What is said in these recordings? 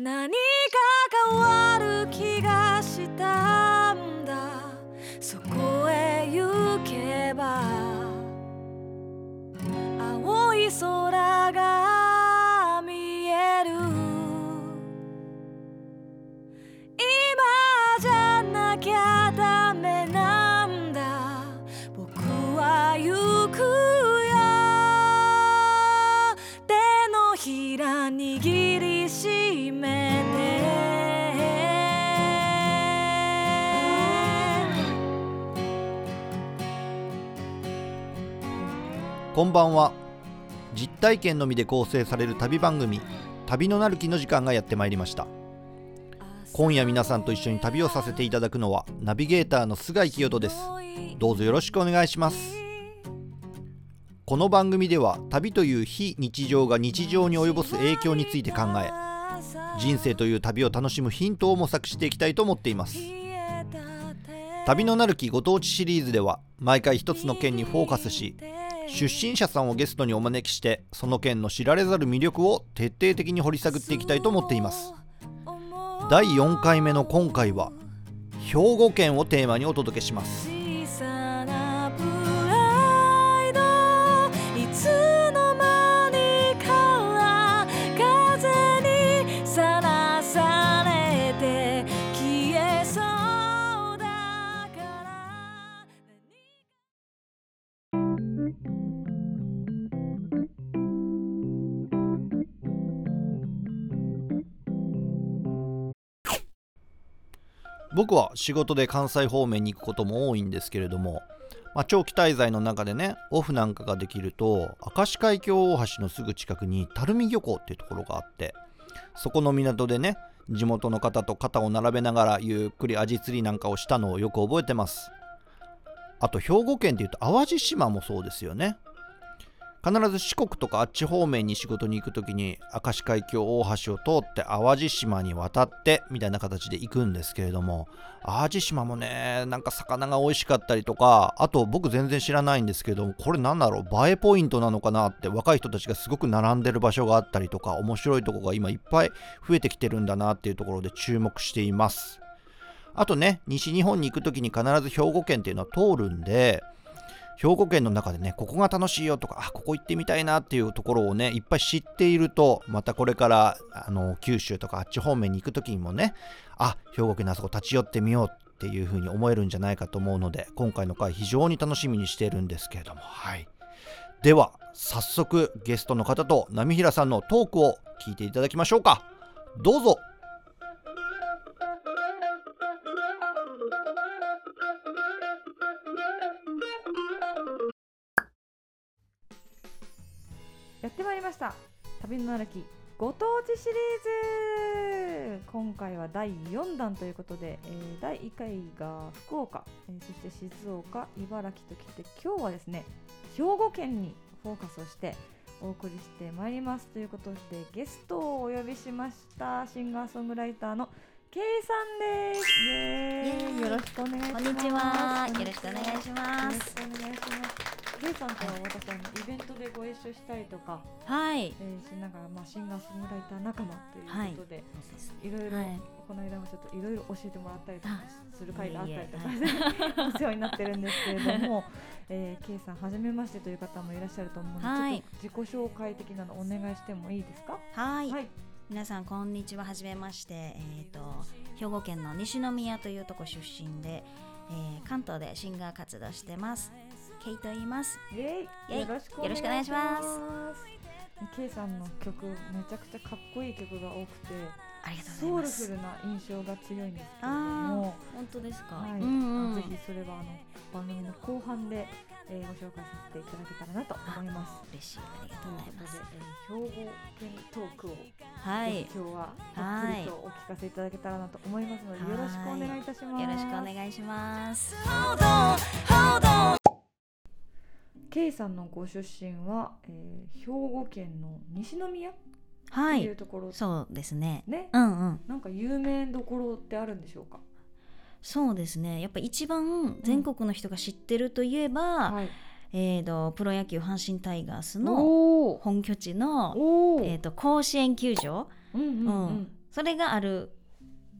何か変わる気がしたんだ。そこへこんばんは。実体験のみで構成される旅番組旅のなる木の時間がやってまいりました。今夜皆さんと一緒に旅をさせていただくのはナビゲーターの菅井清人です。どうぞよろしくお願いします。この番組では旅という非日常が日常に及ぼす影響について考え人生という旅を楽しむヒントを模索していきたいと思っています。旅のなる木ご当地シリーズでは毎回一つの県にフォーカスし出身者さんをゲストにお招きしてその県の知られざる魅力を徹底的に掘り下げていきたいと思っています。第4回目の今回は兵庫県をテーマにお届けします僕は仕事で関西方面に行くことも多いんですけれども、まあ、長期滞在の中でねオフなんかができると明石海峡大橋のすぐ近くに垂水漁港っていうところがあってそこの港でね地元の方と肩を並べながらゆっくりアジ釣りなんかをしたのをよく覚えてます。あと兵庫県っていうと淡路島もそうですよね。必ず四国とかあっち方面に仕事に行く時に明石海峡大橋を通って淡路島に渡ってみたいな形で行くんですけれども淡路島もねなんか魚が美味しかったりとかあと僕全然知らないんですけどもこれなんだろう映えポイントなのかなって若い人たちがすごく並んでる場所があったりとか面白いとこが今いっぱい増えてきてるんだなっていうところで注目しています。あとね西日本に行く時に必ず兵庫県っていうのは通るんで兵庫県の中でねここが楽しいよとかあここ行ってみたいなっていうところをねいっぱい知っているとまたこれからあの九州とかあっち方面に行く時にもねあ兵庫県のあそこ立ち寄ってみようっていうふうに思えるんじゃないかと思うので今回の回非常に楽しみにしているんですけれども。はい。では早速ゲストの方と波平さんのトークを聞いていただきましょうか。どうぞ。やってまいりました。旅の歩きご当地シリーズ。今回は第4弾ということで、えー第1回が福岡、えーそして静岡茨城ときて今日はですね兵庫県にフォーカスをしてお送りしてまいります。ということでゲストをお呼びしましたシンガーソングライターの K さんです。イエーイ。よろしくお願いします。こんにちは。よろしくお願いします。よろしくお願いします K さんとは私あのイベントでご一緒したりとかはい。えー、しながら、まあ、シンガーソングライター仲間ということで、い、ろいろ、はいこの間もちょっといろいろ教えてもらったりとかあする会があったりとかしてお世話になってるんですけれども、えー、K さんはじめましてという方もいらっしゃると思うので、はいちょっと自己紹介的なのお願いしてもいいですか？はい。はい皆さんこんにちは。はじめまして。えっ、と兵庫県の西宮というとこ出身で、えー関東でシンガー活動してます。ケイと言います。イエイイエイよろしくお願いしますす K さんの曲めちゃくちゃかっこいい曲が多くてありがとうソウルございます。フルな印象が強いんですけれどあもあ、本当ですか。はい、うんうん。ぜひそれはあの番組の後半で、えーご紹介させていただけたらなと思います。嬉しい。ありがととうございいうことでます。、えー、兵庫県トークを、はい。今日はたっぷりとお聞かせいただけたらなと思いますので、はいよろしくお願いいたします。よろしくお願いします。ケイさんのご出身は、えー、兵庫県の西宮っていはい。うところ、そうですね。ね、うんうん。なんか有名どころってあるんでしょうか？そうですね。やっぱ一番全国の人が知ってるといえば、はい。えー、とプロ野球阪神タイガースの本拠地の、おお、えー、と甲子園球場、うんうんうん。それがある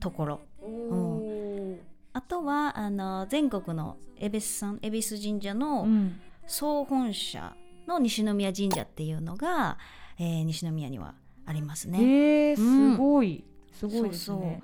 ところおあとはあの全国の恵比寿さん恵比寿神社のうん総本社の西宮神社っていうのが、えー西宮にはありますね。えー、うん。すごい、すごいですそうね。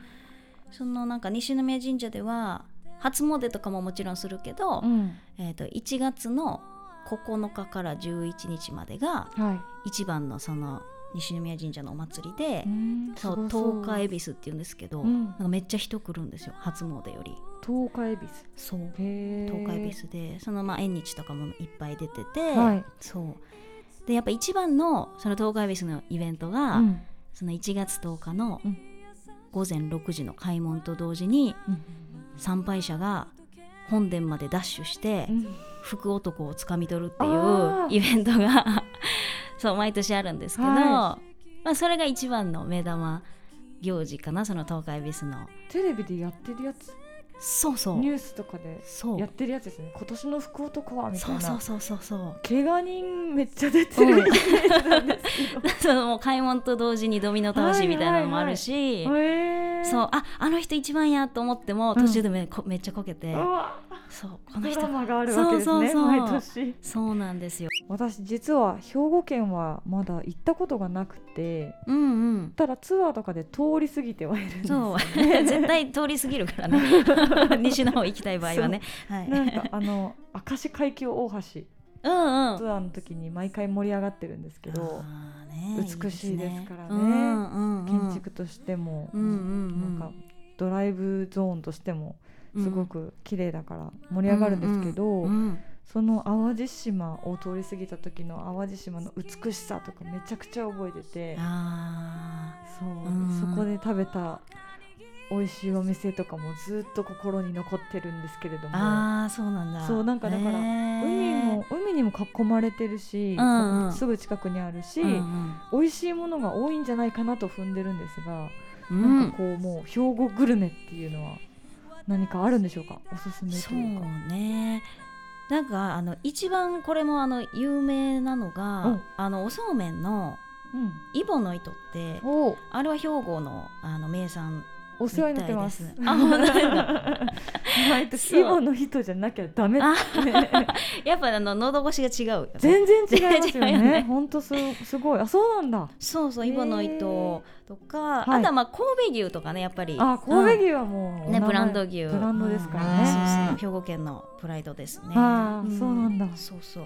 そのなんか西宮神社では初詣とかももちろんするけど、うん、えー、と1月の9日から11日までがは一番のその西宮神社のお祭りでい。う、ん、そう十日恵比寿っていうんですけど、うん。なんかめっちゃ人来るんですよ初詣より。十日恵比寿？そう。十日恵比寿でそのまあ縁日とかもいっぱい出てて、はい。そう。でやっぱ一番のその十日恵比寿のイベントが、うん。その1月10日のうん。午前6時の開門と同時にうん。参拝者が本殿までダッシュして、うん。福男をつかみ取るっていうイベントがそう毎年あるんですけど、はまあ、それが一番の目玉行事かなその東海ビスの。テレビでやってるやつ、そうそう。ニュースとかでそう。やってるやつですね。今年の福男はみたいな。そうそうそうそうそう。怪我人めっちゃ出てるなん。そのもう開門と同時にドミノ倒しみたいなのもあるし、へーそうああの人一番やと思っても途中でめ,、こめっちゃこけて、そうこの人。ドラマがあるわけですね。そうそうそう。毎年。そうなんですよ。私実は兵庫県はまだ行ったことがなくて、うんうん。ただツアーとかで通り過ぎてはいるんですよそう。絶対通り過ぎるからね。西の方行きたい場合はね。はい。なんかあの明石海峡大橋うんうん。ツアーの時に毎回盛り上がってるんですけど、あーね美しいですからね。うんうんうん。建築としても、うんうんうん。なんかドライブゾーンとしてもすごうんく綺麗だから盛り上がるんですけど、うんうんその淡路島を通り過ぎた時の淡路島の美しさとかめちゃくちゃ覚えててあそう、うんそこで食べた美味しいお店とかもずっと心に残ってるんですけれどーも。あーそうなんだ。そうなんかだから海も海にも囲まれてるし、うんうん。すぐ近くにあるし、うんうん。美味しいものが多いんじゃないかなと踏んでるんですが、うなんかこうもう兵庫グルメっていうのは何かあるんでしょうか？おすすめとそういうか。ね。なんかあの一番これもあの有名なのが、うん。あのおそうめんのイボの糸ってあれは兵庫のあの名産お世話になってます。す。あ本当ですか。毎年イボの人じゃなきゃダメ。やっぱあの喉越しが違う全然違いますよね。ね。本当すすごい。あそうなんだ。そうそうへーイボの糸とか、はい。あとはまあ神戸牛とかねやっぱり。あ神戸牛はもう、ねブランド牛。ブランドですからうん。ね。そうそう。兵庫県のプライドですね。あーそうなんだ。そうそう。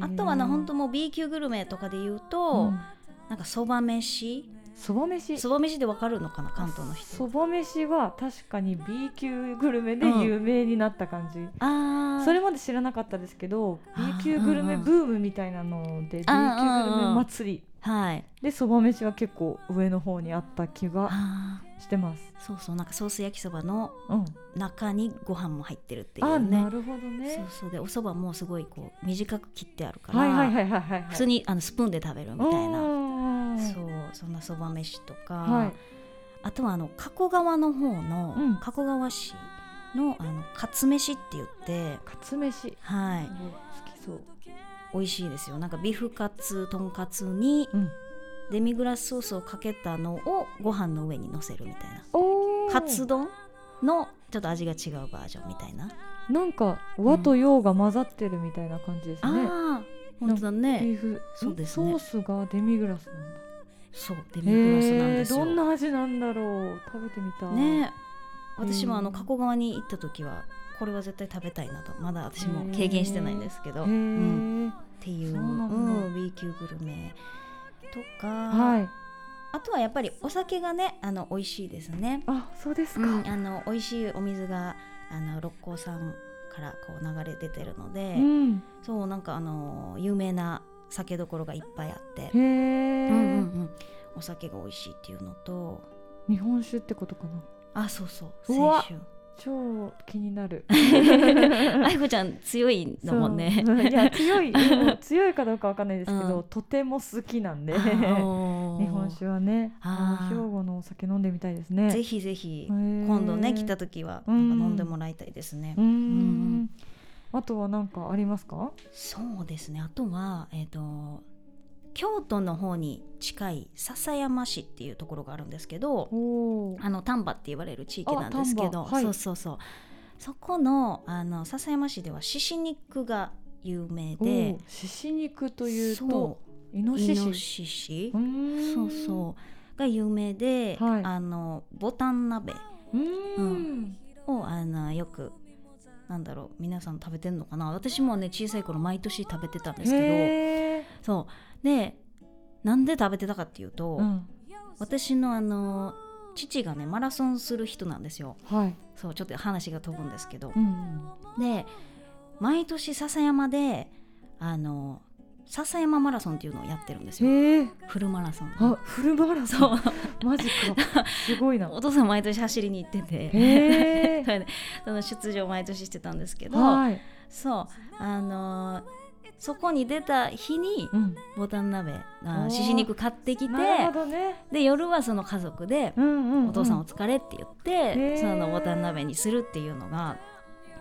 あとはな本当もう B 級グルメとかで言うと、うん。なんかそば飯そば飯。そば飯でわかるのかな関東の人。そば飯は確かに B 級グルメで有名になった感じ。ああそれまで知らなかったですけど B 級グルメブームみたいなので B 級グルメ祭り。はい。でそば飯は結構上の方にあった気があしてます。ーそうそうなんかソース焼きそばのうん、中にご飯も入ってるっていあうね。なるほどそうね。そう。でお蕎麦もすごいこう短く切ってあるから、はいはいはいはいはい。普通にあのスプーンで食べるみたいな、なそうそんなそば飯とか、はい。あとはあの加古川の方の、うん加古川市のあのカツ飯って言ってカツ飯。はい好きそう。美味しいですよなんかビフカツとんかつにうん。デミグラスソースをかけたのをご飯の上にのせるみたいなカツ丼のちょっと味が違うバージョンみたいな、なんか和と洋が混ざってるみたいな感じですね。ああ本当だビねーフそうですねソースがデミグラスなんだ。そうデミグラスなんですよ、どんな味なんだろう食べてみたい。ね私もあのうん加古川に行った時はこれは絶対食べたいなとまだ私も経験してないんですけど、うんっていうそううん B 級グルメとか、はい。あとはやっぱりお酒がねあの美味しいですね。あ、そうですか。うん、あの美味しいお水があの六甲山からこう流れ出てるので、うん。そうなんかあの有名な酒どころがいっぱいあって、うんうんうん、お酒が美味しいっていうのと。日本酒ってことかな。あそうそう。うわ。清超気になる。酒 愛子ちゃん強いのもんね。いや強い。強いかどうかわかんないですけど、うん。とても好きなんで。あ日ー本酒はね、兵庫のお酒飲んでみたいですね。ぜひぜひ今度ね来た時はうんなんか飲んでもらいたいですね。うん。あとは何かありますか？そうですね。あとはえっ、と京都の方に近い篠山市っていうところがあるんですけどあの丹波って言われる地域なんですけあ丹波はい。ど、そうそうそう。そこのあの篠山市では獅子肉が有名おでー獅子肉というとそイノシシ？そうそう。が有名で、はい。あのボタン鍋。うーん。をあのよくなんだろう皆さん食べてんのかな？私もね小さい頃毎年食べてたんですけどそう。でなんで食べてたかっていうと、うん。私のあの父がねマラソンする人なんですよ。はい。そうちょっと話が飛ぶんですけど。う、ん。で毎年笹山であの笹山マラソンっていうのをやってるんですよ。フルマラソン。あフルマラソン。マジか。すごいな。お父さん毎年走りに行ってて。へ その出場毎年してたんですけえど、はい。そう。あのーそこに出た日にうん。ボタン鍋あおー獅子肉買ってきてね。で夜はその家族でうんうんうん。お父さんお疲れって言って、そのボタン鍋にするっていうのが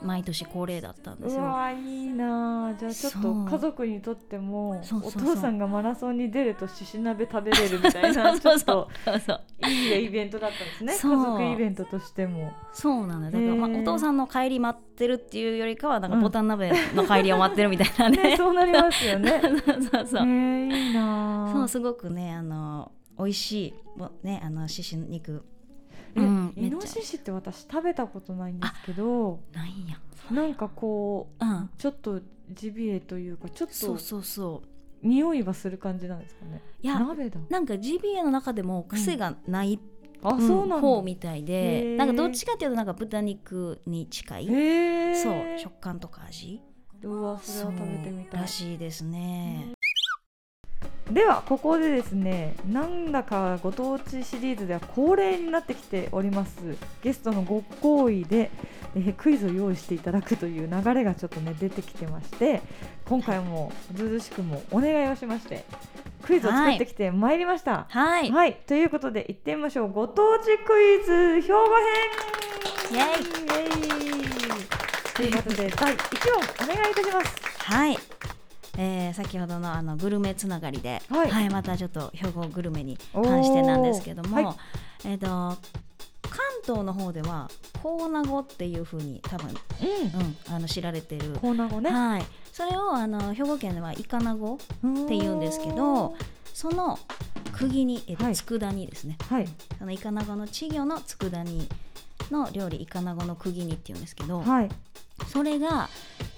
毎年恒例だったんですうよ。わいいなあじゃあちょっと家族にとってもお父さんがマラソンに出ると獅子鍋食べれるみたいなち そうそょっといいイベントだったんですね。そう。家族イベントとしても。そうなんだよ。だから、まあお父さんの帰り待ってるっていうよりかはなんかうん。ボタン鍋の帰りを待ってるみたいなね。ねそうなりますよね。そうそうそう、ねいいなあそうすごくねあの美味しいぼねあの獅子肉えうんイノシシって私食べたことないんですけどなんやなんかこううん。ちょっとジビエというかちょっとそうそうそう。匂いはする感じなんですかね。いや鍋だ。なんかジビエの中でも癖がない、あ、うん。そうなんだ。方みたいへでー。なんかどっちかっていうとなんか豚肉に近いそう食感とか味。うわそれは食べてみたい。らしいですねではここでですねなんだかご当地シリーズでは恒例になってきておりますゲストのご好意で、えークイズを用意していただくという流れがちょっとね出てきてまして今回もずうずうしくもお願いをしましてクイズを作ってきてまいりました。はい、はい、ということで行ってみましょう。ご当地クイズ兵庫編。イエイ。イエイ。ということで第1問お願いいたします。はい、えー先ほどのあのグルメつながりで、ははいいまたちょっと兵庫グルメに関してなんですけども、はいえっ、と関東の方ではコーナゴっていう風に多分、ううん、あの知られてる。んコーナー語ね。はい、それをあの兵庫県ではイカナゴって言うんですけどその釘に、えっとはい。佃煮ですね。はい。そのイカナゴの稚魚の佃煮の料理イカナゴの釘煮っていうんですけど、はい。それが、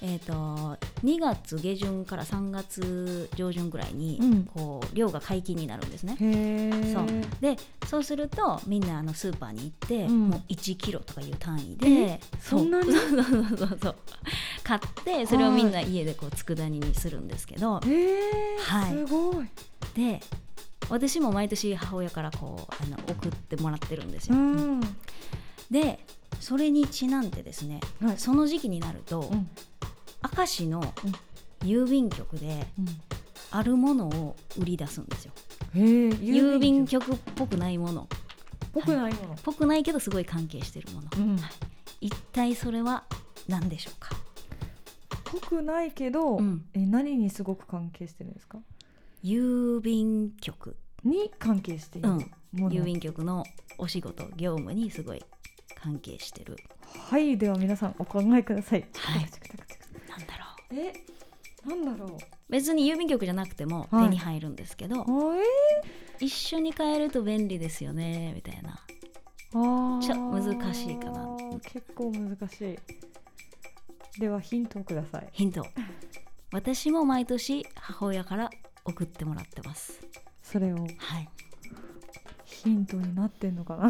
えー、と2月下旬から3月上旬ぐらいに、うん。こう量が解禁になるんですね。そう。でそうするとみんなあのスーパーに行って、うん。もう1キロとかいう単位えでそんなに？そうそうそうそう。そう買ってそれをみんな家でこう佃煮にするんですけど、はい。すごい。で私も毎年母親からこうあの送ってもらってるんですよ。うんでそれにちなんでですねはい。その時期になると、うん。明石の郵便局であるものを売り出すんですよ。郵便局っぽくないもの。ぽくないもの。ぽくないけどすごい関係してるもの。うん。一体それは何でしょうか、ぽくないけどうん、え何にすごく関係してるんですか？郵便局。に関係しているうん。もの郵便局のお仕事業務にすごい関係してる。はいでは皆さんお考えください。はい。なんだろう。えなんだろう。別に郵便局じゃなくてもはい。手に入るんですけど、あえ一緒に買えると便利ですよねみたいな。あー。ちょ難しいかな。結構難しい。ではヒントをください。ヒント。私も毎年母親から送ってもらってます。それを。はいヒントになってんのかな？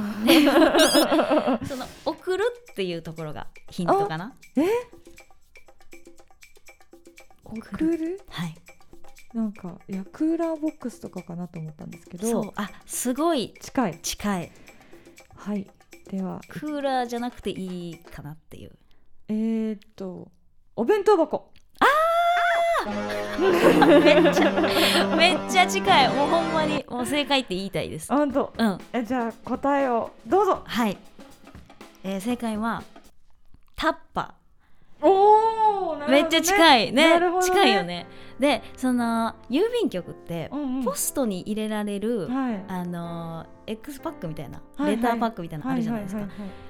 その送るっていうところがヒントかな？え？送る？はい。なんかいやクーラーボックスとかかなと思ったんですけど。そう。あすごい。近い。近い。はい。では。クーラーじゃなくていいかなっていう。えー、っとお弁当箱めっちゃめっちゃ近い。もうほんまにもう正解って言いたいです。あほんとうん。えじゃあ答えをどうぞ。はい、えー正解はタッパおおーめっちゃ近いね。ね。近いよね。でその郵便局ってうんうん。ポストに入れられる、はい。あの X パックみたいな、はいはい。レターパックみたいなのあるじゃないですか、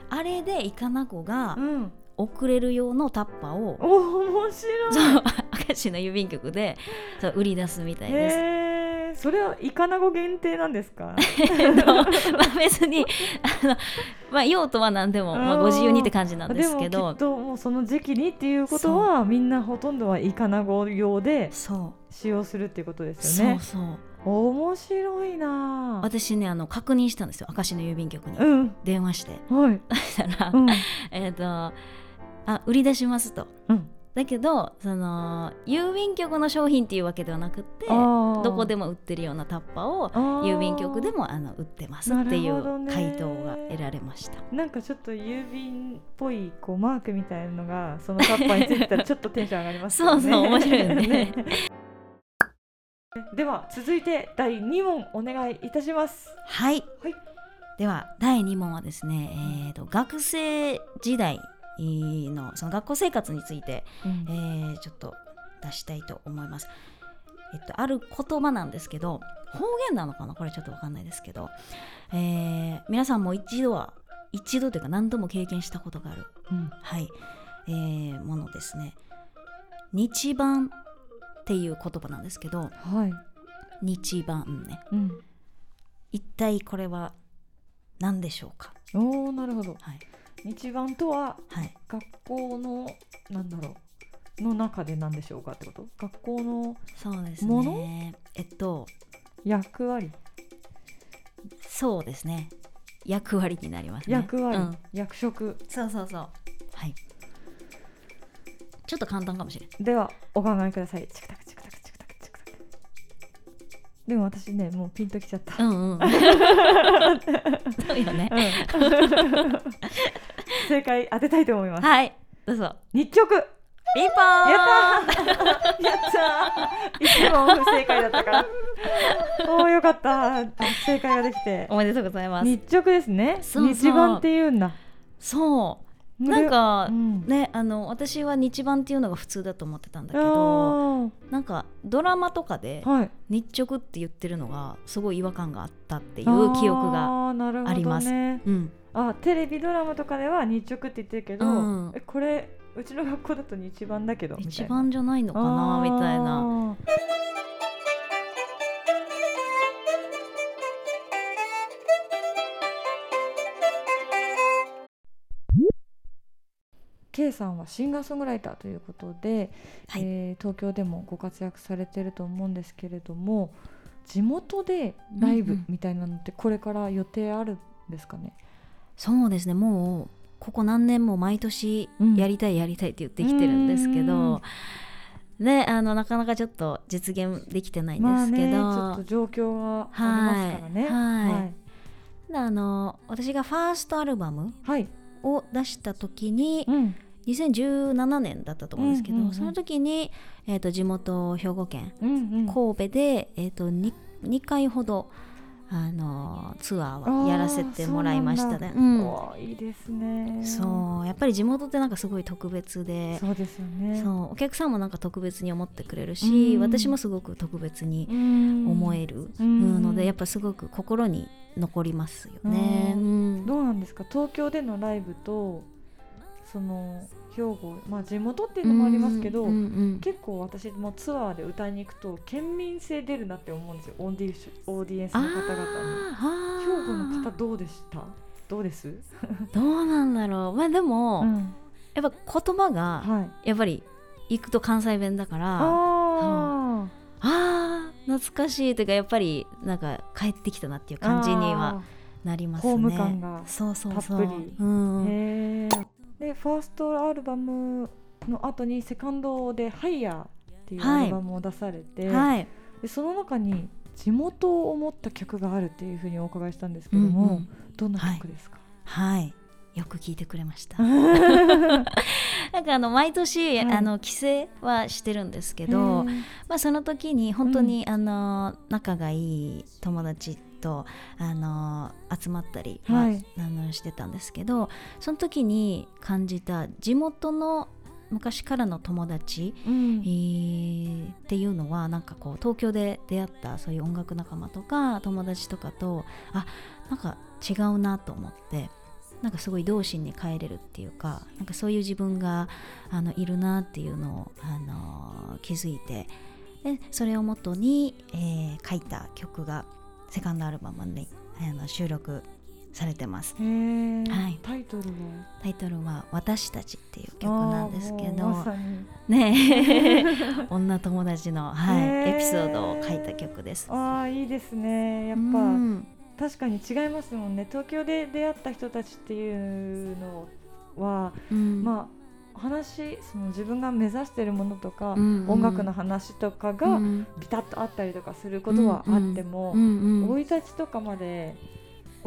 あれでイカナゴがうん送れる用のタッパーを、お面白い。そう明石の郵便局でそう売り出すみたいです。それはイカナゴ限定なんですか？えっとまあ、別にあの、まあ、用途は何でも、まあ、ご自由にって感じなんですけど。でもきっともうその時期にっていうことはみんなほとんどはイカナゴ用でそ使用するっていうことでうすよね。そうそう。面白いな。あ私ねあの確認したんですよ。明石の郵便局に。うん。電話して。はい。そしたら、うん。えっ、とあ売り出しますと。うん。だけどその郵便局の商品っていうわけではなくってどどこでも売ってるようなタッパーを郵便局でもあの売ってますっていう回答が得られました。なんかちょっと郵便っぽいこうマークみたいなのがそのタッパーについてたらちょっとテンション上がりますよね。そうそう面白いよね。では続いて第2問お願いいたします。はい、はい。では第2問はですね、えー、と学生時代のその学校生活について、えーちょっと出したいと思います。えっと、ある言葉なんですけど方言なのかな？これちょっとわかんないですけど、えー皆さんも一度は一度というか何度も経験したことがある、うん。はい。えーものですね。日番っていう言葉なんですけどはい、日番ね。うん、一体これは何でしょうか？おおなるほど。はい、日番とははい、学校のなんだろうの中で何でしょうかってこと？学校のそうですもねえっと役割。そうですね。役割になりますね。役割、うん。役職。そうそうそう。はい。ちょっと簡単かもしれん。ではお考えください。チクタクチクタクチクタクチクタクでも私ねもうピンときちゃった、うんうん。そうよね。うん。正解当てたいと思います。はい。どうぞ。日直やっピンポーン。たー。やったー。一問不正解だったから。おーよかった正解ができて。おめでとうございます。日直ですね。そうそう。日番って言うんだ。そうなんか、うん。ねあの私は日番っていうのが普通だと思ってたんだけあどー。なんかドラマとかではい。日直って言ってるのがすごい違和感があったっていう記憶があります。うん。あテレビドラマとかでは日直って言ってるけど、うん。えこれうちの学校だと日番だけどみたいな。一番じゃないのかなみたいな K さんはシンガーソングライターということで、はい。えー東京でもご活躍されてると思うんですけれども地元でライブうんうんみたいなのってこれから予定あるんですかね、そうですね。もうここ何年も毎年うん。やりたいやりたいって言ってきてるんですけど、ねあのなかなかちょっと実現できてないんまあですけど、ねちょっと状況がありますからね。はい。はい。であの私がファーストアルバムはい、を出した時にうん。2017年だったと思うんですけど、うんうんうん。その時に、えー、と地元兵庫県うんうん、神戸で、えー、と 2, 2回ほどあのツアーはやらせてもらいましたね。うんいいですね。そうやっぱり地元ってなんかすごい特別で。そうですよね。そうお客さんもなんか特別に思ってくれるし、うん。私もすごく特別にうん。思える、うんのでやっぱすごく心に残りますよね。ううん。どうなんですか？東京でのライブとその兵庫まあ地元っていうのもありますけど、うんうんうん結構私もツアーで歌いに行くと県民性出るなって思うんですよ。オーディシオーディエンスの方々に。兵庫の方どうでした？どうです、どうなんだろう。まあでも、うん。やっぱ言葉がはい。やっぱり行くと関西弁だから。あああー懐かしい。というかやっぱりなんか帰ってきたなっていう感じにはなりますね。ホーム感がそうそうそう。たっぷり。うんでファーストアルバムの後にセカンドで「ハイヤーっていうアルバムを出されて、はい。でその中に地元を思った曲があるっていうふうにお伺いしたんですけども、うんうん。どんな曲ですか、はいよく聞いてくれました。なんかあの毎年、はい。あの帰省はしてるんですけけど、まあ、その時に本当に、あの仲がいい友達とあの集まったりは、はいあのしてたんですけどその時に感じた地元の昔からの友達、うん。えーっていうのはなんかこう東京で出会ったそういう音楽仲間とか友達とかとあなんか違うなと思ってなんかすごい童心に帰れるっていうかなんかそういう自分があのいるなっていうのを、あの気づいてでそれをもとに、えー書いた曲がセカンドアルバムにあの収録されてます。はい。タイトルは？タイトルは「私たち」っていう曲なんですけどまね 女友達の、はいエピソードを書いた曲です。ああいいですね。やっうぱん確かに違いますもんね。東京で出会った人たちっていうのは、うん。まあ話その自分が目指してるものとか、うん音楽の話とかうがん。ビタッとあったりとかすることはあってもう、んうん。生い立ちとかまで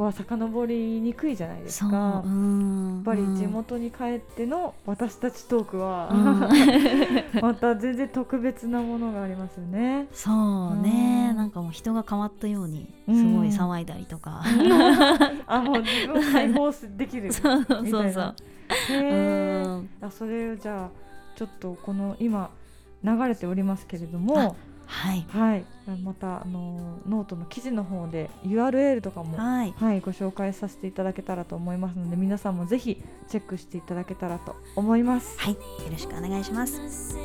は遡りにくいじゃないですそう、か。うんやっぱり地元に帰っての私たちトークは、うん。また全然特別なものがありますよね。そうね、うん。なんかもう人が変わったようにうん。すごい騒いだりとか、あもう自分を解放できるそうそうみたいなそうへうーん。あそれをじゃあちょっとこの今流れておりますけれどあもはい。はい。またあのノートの記事の方で URL とかもはい。はい、ご紹介させていただけたらと思いますので皆さんもぜひチェックしていただけたらと思います。はい。よろしくお願いします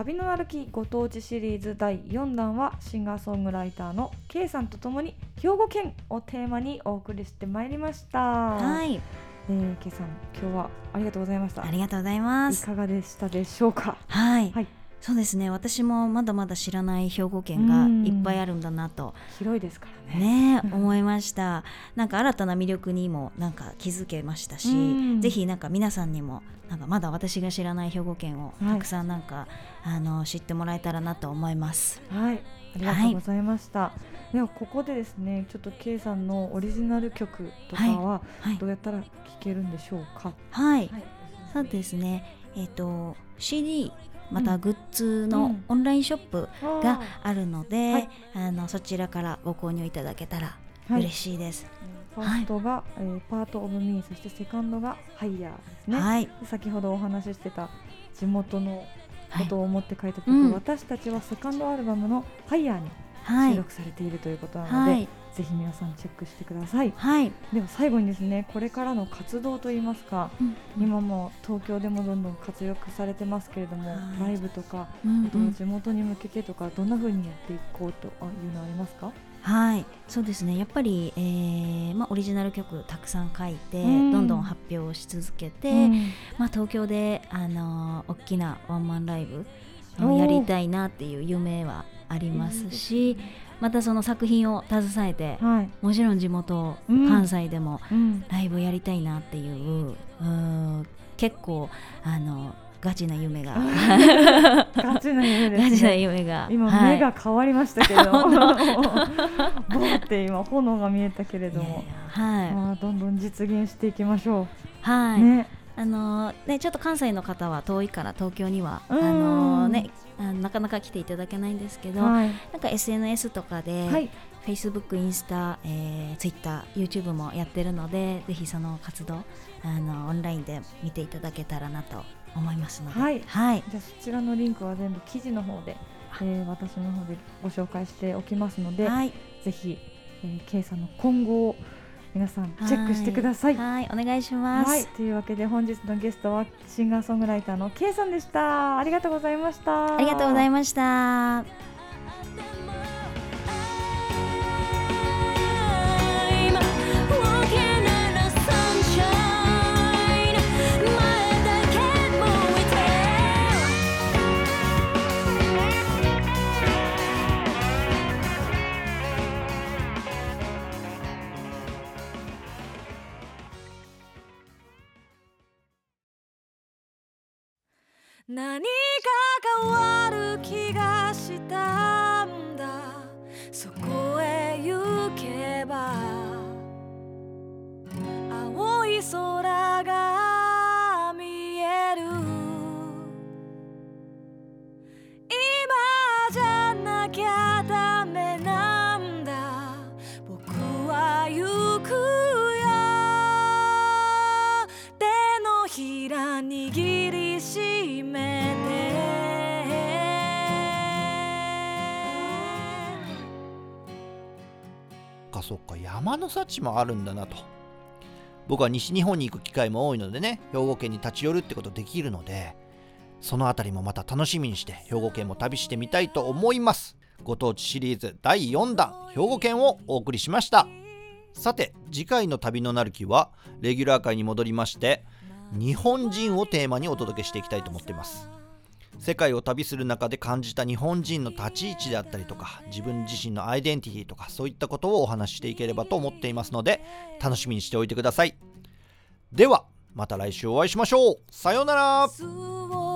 旅の歩きご当地シリーズ第4弾はシンガーソングライターの K さんとともに兵庫県をテーマにお送りしてまいりました。はいえー、K さん今日はありがとうございました。ありがとうございますいかがでしたでしょうか？はい、はいそうですね。私もまだまだ知らない兵庫県がいっぱいあるんだなと。広いですからね。ね思いました。なんか新たな魅力にもなんか気づけましたし、うん。ぜひなんか皆さんにもなんかまだ私が知らない兵庫県をはい。たくさんなんか、あの知ってもらえたらなと思います。はい、ありがとうございました。ではここでですね、ちょっと K さんのオリジナル曲とかははい。どうやったら聴けるんでしょうか？はい、はい。そうですね。えっ、と CD またグッズうのん。オンラインショップがああるので、はい。あのそちらからご購入いただけたら嬉しいです。ファーストが、えーパートオブミー、そしてセカンドがハイヤーですね。はい、で先ほどお話ししてた地元のことを思って書いた曲、うん。私たちはセカンドアルバムのハイヤーにはい、収録されているということなので、はい、ぜひ皆さんチェックしてください。はい、では最後にですね、これからの活動といいますか、うん今も東京でもどんどん活躍されてますけれども、はい。ライブとか、うんうん。地元に向けてとかどんな風にやっていこうというのはありますか？はい、そうですね。やっぱり、えーまあ、オリジナル曲たくさん書いて、うん。どんどん発表し続けて、うん。まあ、東京で、あのー大きなワンマンライブやりたいなっていう夢はありますしまたその作品を携えてはい、もちろん地元、うん関西でもうん、ライブやりたいなっていううー結構あのガチな夢が。ガチな夢です、ね。ガチな夢が。今、はい目が変わりましたけれども、ボ ーって今炎が見えたけれども、はい、まあどんどん実現していきましょう。はい、ね、あのね、ちょっと関西の方は遠いから東京にはあうん。の、ね、あのなかなか来ていただけないんですけど、はい、なんか SNS とかで、はい、Facebook、インスタ、えー、Twitter、YouTube もやってるのでぜひその活動あのオンラインで見ていただけたらなと思いますので、はい。はい、じゃあそちらのリンクは全部記事の方で、えー私の方でご紹介しておきますので、はい、ぜひ、えー、K さんの今後を皆さんチェックしてください。はい、お願いします。はい、というわけで本日のゲストはシンガーソングライターの K さんでした。ありがとうございました。ありがとうございまました。何か変わる気がした。山の幸もあるんだなと。僕は西日本に行く機会も多いのでね兵庫県に立ち寄るってことできるのでそのあたりもまた楽しみにして兵庫県も旅してみたいと思います。ご当地シリーズ第4弾兵庫県をお送りしました。さて次回の旅のなる木はレギュラー回に戻りまして日本人をテーマにお届けしていきたいと思っています。世界を旅する中で感じた日本人の立ち位置であったりとか自分自身のアイデンティティとかそういったことをお話ししていければと思っていますので楽しみにしておいてください。ではまた来週お会いしましょう。さようなら「